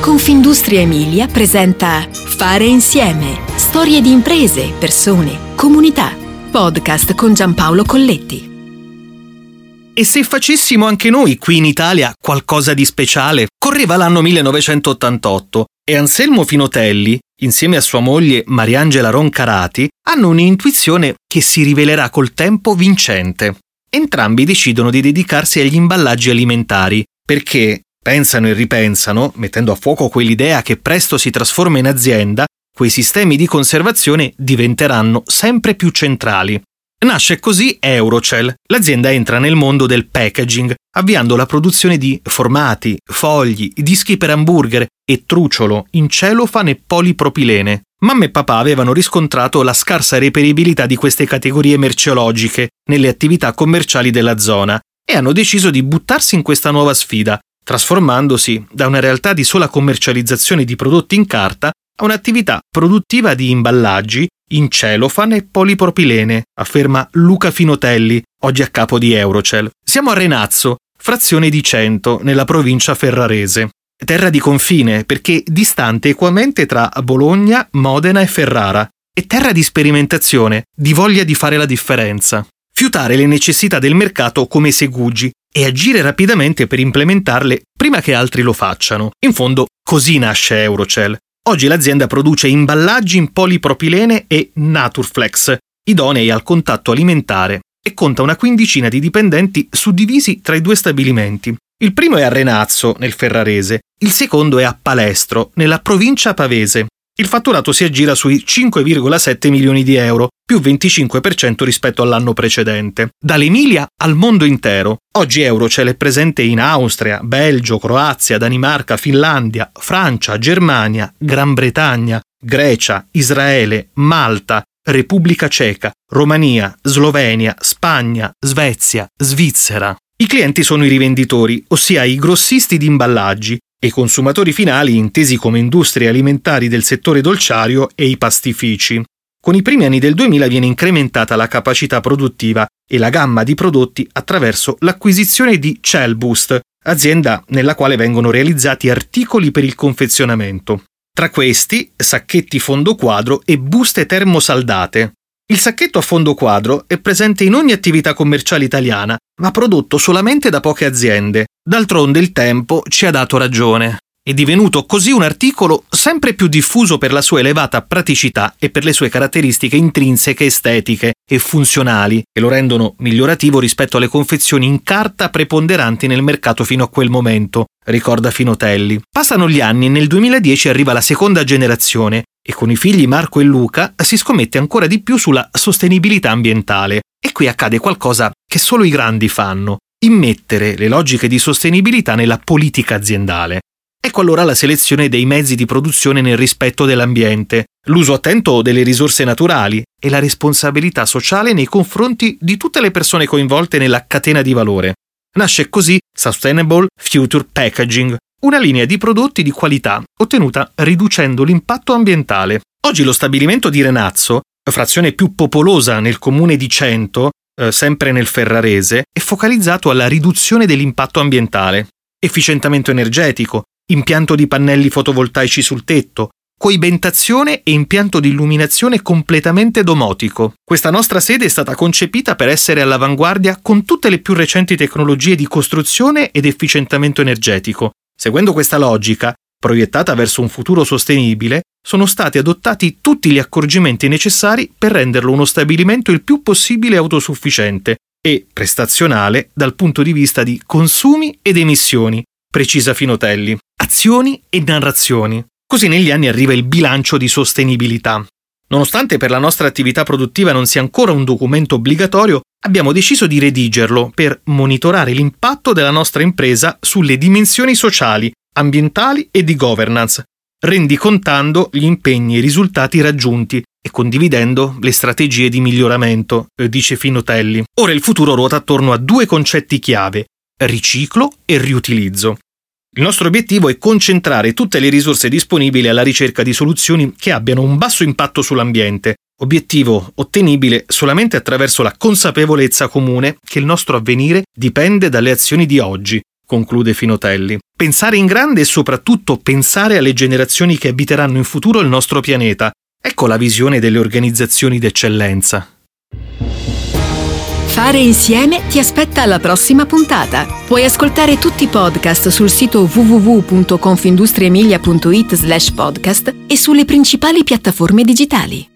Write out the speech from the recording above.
Confindustria Emilia presenta Fare insieme. Storie di imprese, persone, comunità. Podcast con Giampaolo Colletti. E se facessimo anche noi qui in Italia qualcosa di speciale? Correva l'anno 1988 e Anselmo Finotelli, insieme a sua moglie Mariangela Roncarati, hanno un'intuizione che si rivelerà col tempo vincente. Entrambi decidono di dedicarsi agli imballaggi alimentari perché, Pensano e ripensano, mettendo a fuoco quell'idea che presto si trasforma in azienda, quei sistemi di conservazione diventeranno sempre più centrali. Nasce così Eurocell. L'azienda entra nel mondo del packaging, avviando la produzione di formati, fogli, dischi per hamburger e truciolo in celofane e polipropilene. Mamma e papà avevano riscontrato la scarsa reperibilità di queste categorie merceologiche nelle attività commerciali della zona e hanno deciso di buttarsi in questa nuova sfida, trasformandosi da una realtà di sola commercializzazione di prodotti in carta a un'attività produttiva di imballaggi in celofane e polipropilene, afferma Luca Finotelli, oggi a capo di Eurocell. Siamo a Renazzo, frazione di Cento, nella provincia ferrarese. Terra di confine perché distante equamente tra Bologna, Modena e Ferrara, e terra di sperimentazione, di voglia di fare la differenza. Fiutare le necessità del mercato come segugi e agire rapidamente per implementarle prima che altri lo facciano. In fondo, così nasce Eurocell. Oggi l'azienda produce imballaggi in polipropilene e Naturflex, idonei al contatto alimentare, e conta una quindicina di dipendenti suddivisi tra i due stabilimenti. Il primo è a Renazzo, nel Ferrarese, il secondo è a Palestro, nella provincia pavese, il fatturato si aggira sui 5,7 milioni di euro, più 25% rispetto all'anno precedente. Dall'Emilia al mondo intero. Oggi Eurocell è presente in Austria, Belgio, Croazia, Danimarca, Finlandia, Francia, Germania, Gran Bretagna, Grecia, Israele, Malta, Repubblica Ceca, Romania, Slovenia, Spagna, Svezia, Svizzera. I clienti sono i rivenditori, ossia i grossisti di imballaggi, e consumatori finali intesi come industrie alimentari del settore dolciario e i pastifici. Con i primi anni del 2000 viene incrementata la capacità produttiva e la gamma di prodotti attraverso l'acquisizione di Cellboost, azienda nella quale vengono realizzati articoli per il confezionamento. Tra questi, sacchetti fondo quadro e buste termosaldate. Il sacchetto a fondo quadro è presente in ogni attività commerciale italiana, ma prodotto solamente da poche aziende. D'altronde il tempo ci ha dato ragione. È divenuto così un articolo sempre più diffuso per la sua elevata praticità e per le sue caratteristiche intrinseche estetiche e funzionali, che lo rendono migliorativo rispetto alle confezioni in carta preponderanti nel mercato fino a quel momento, ricorda Finotelli. Passano gli anni e nel 2010 arriva la seconda generazione e con i figli Marco e Luca si scommette ancora di più sulla sostenibilità ambientale. E qui accade qualcosa che solo i grandi fanno, immettere le logiche di sostenibilità nella politica aziendale. Ecco allora la selezione dei mezzi di produzione nel rispetto dell'ambiente, l'uso attento delle risorse naturali e la responsabilità sociale nei confronti di tutte le persone coinvolte nella catena di valore. Nasce così Sustainable Future Packaging, una linea di prodotti di qualità ottenuta riducendo l'impatto ambientale. Oggi lo stabilimento di Renazzo, frazione più popolosa nel comune di Cento, eh, sempre nel Ferrarese, è focalizzato alla riduzione dell'impatto ambientale. Efficientamento energetico, impianto di pannelli fotovoltaici sul tetto, coibentazione e impianto di illuminazione completamente domotico. Questa nostra sede è stata concepita per essere all'avanguardia con tutte le più recenti tecnologie di costruzione ed efficientamento energetico. Seguendo questa logica, proiettata verso un futuro sostenibile, sono stati adottati tutti gli accorgimenti necessari per renderlo uno stabilimento il più possibile autosufficiente e prestazionale dal punto di vista di consumi ed emissioni, precisa Finotelli, azioni e narrazioni. Così negli anni arriva il bilancio di sostenibilità. Nonostante per la nostra attività produttiva non sia ancora un documento obbligatorio, abbiamo deciso di redigerlo per monitorare l'impatto della nostra impresa sulle dimensioni sociali, ambientali e di governance, rendicontando gli impegni e i risultati raggiunti e condividendo le strategie di miglioramento, eh, dice Finotelli. Ora il futuro ruota attorno a due concetti chiave, riciclo e riutilizzo. Il nostro obiettivo è concentrare tutte le risorse disponibili alla ricerca di soluzioni che abbiano un basso impatto sull'ambiente, obiettivo ottenibile solamente attraverso la consapevolezza comune che il nostro avvenire dipende dalle azioni di oggi, conclude Finotelli. Pensare in grande e soprattutto pensare alle generazioni che abiteranno in futuro il nostro pianeta. Ecco la visione delle organizzazioni d'eccellenza. Fare insieme ti aspetta alla prossima puntata. Puoi ascoltare tutti i podcast sul sito www.confindustriemilia.it slash podcast e sulle principali piattaforme digitali.